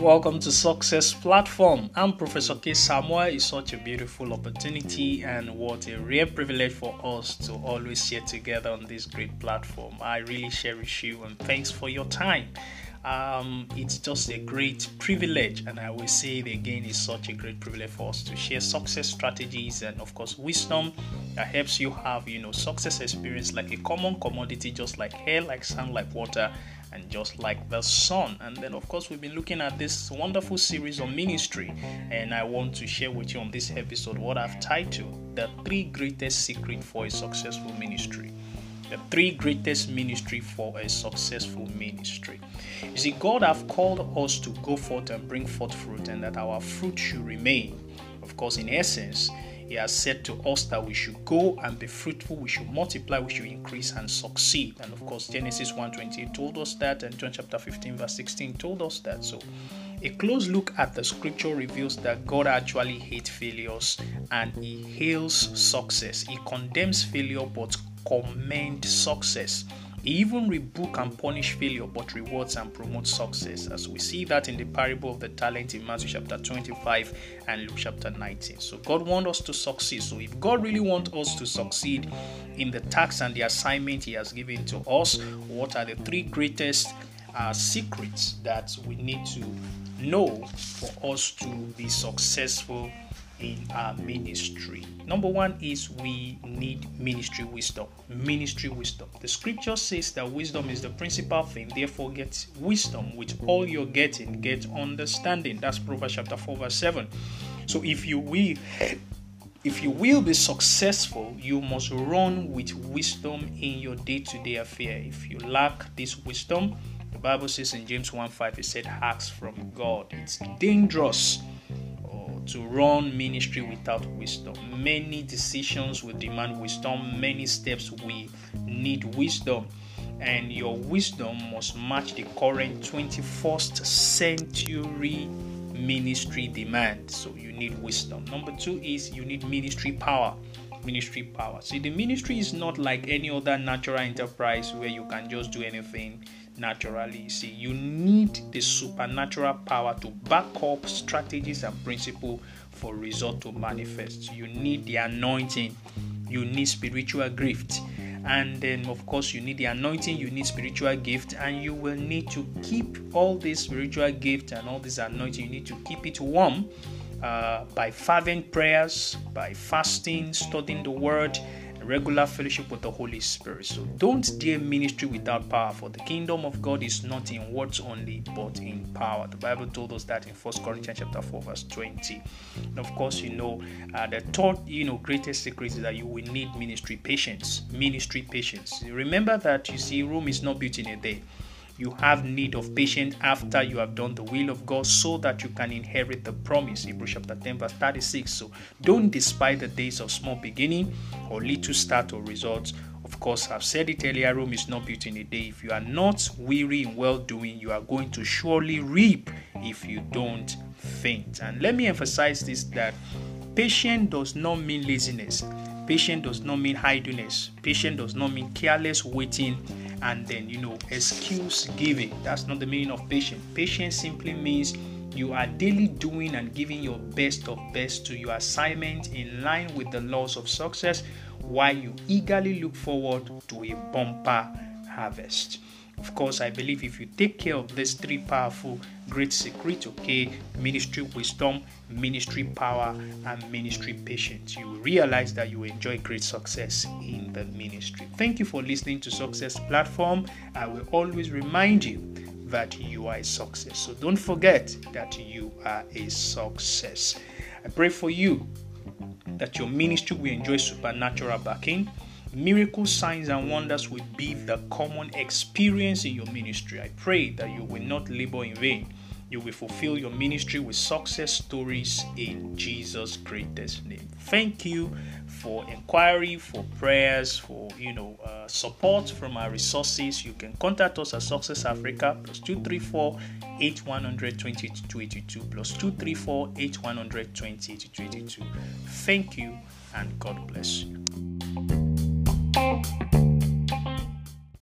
Welcome to Success Platform. I'm Professor K. Samuel. It's such a beautiful opportunity and what a rare privilege for us to always share together on this great platform. I really cherish you and thanks for your time. Um, it's just a great privilege, and I will say it again, it's such a great privilege for us to share success strategies and, of course, wisdom that helps you have, you know, success experience like a common commodity, just like hair, like sun, like water, and just like the sun. And then, of course, we've been looking at this wonderful series on ministry, and I want to share with you on this episode what I've titled The Three Greatest Secrets for a Successful Ministry. The three greatest ministry for a successful ministry. You see, God have called us to go forth and bring forth fruit, and that our fruit should remain. Of course, in essence, he has said to us that we should go and be fruitful, we should multiply, we should increase and succeed. And of course, Genesis 1:20 told us that, and John chapter 15, verse 16 told us that. So a close look at the scripture reveals that God actually hates failures and he hails success. He condemns failure but commends success. He even rebuke and punish failure, but rewards and promotes success, as we see that in the parable of the talent in Matthew chapter 25 and Luke chapter 19. So God wants us to succeed. So if God really wants us to succeed in the task and the assignment He has given to us, what are the three greatest uh, secrets that we need to know for us to be successful in our ministry. Number one is we need ministry wisdom. Ministry wisdom. The scripture says that wisdom is the principal thing, therefore, get wisdom. With all you're getting, get understanding. That's Proverbs chapter 4, verse 7. So if you will if you will be successful, you must run with wisdom in your day to day affair. If you lack this wisdom, the Bible says in James 1 5, it said, Ask from God. It's dangerous to run ministry without wisdom. Many decisions will demand wisdom, many steps we need wisdom, and your wisdom must match the current 21st century ministry demand. So you need wisdom. Number two is you need ministry power. Ministry power. See, the ministry is not like any other natural enterprise where you can just do anything naturally. See, you need the supernatural power to back up strategies and principle for result to manifest. You need the anointing, you need spiritual gift, and then of course you need the anointing, you need spiritual gift, and you will need to keep all this spiritual gift and all this anointing. You need to keep it warm. Uh, by fervent prayers, by fasting, studying the word, regular fellowship with the Holy Spirit. So don't dare ministry without power, for the kingdom of God is not in words only, but in power. The Bible told us that in First Corinthians chapter 4, verse 20. And of course, you know, uh, the third, you know, greatest secret is that you will need ministry patience. Ministry patience. Remember that you see, Rome is not built in a day you have need of patience after you have done the will of God so that you can inherit the promise. Hebrews chapter 10, verse 36. So don't despise the days of small beginning or little start or results. Of course, I've said it earlier Rome is not built in a day. If you are not weary in well doing, you are going to surely reap if you don't faint. And let me emphasize this that patience does not mean laziness. Patience does not mean idleness. Patience does not mean careless waiting and then you know excuse giving. That's not the meaning of patience. Patience simply means you are daily doing and giving your best of best to your assignment in line with the laws of success while you eagerly look forward to a bumper harvest of course, I believe if you take care of these three powerful great secrets, okay, ministry wisdom, ministry power, and ministry patience, you will realize that you enjoy great success in the ministry. Thank you for listening to Success Platform. I will always remind you that you are a success. So don't forget that you are a success. I pray for you that your ministry will enjoy supernatural backing Miracles, signs, and wonders will be the common experience in your ministry. I pray that you will not labor in vain. You will fulfill your ministry with success stories in Jesus' greatest name. Thank you for inquiry, for prayers, for you know uh, support from our resources. You can contact us at Success Africa plus two three four eight one hundred twenty two eighty two plus two three four eight one hundred twenty two eighty two. Thank you and God bless you.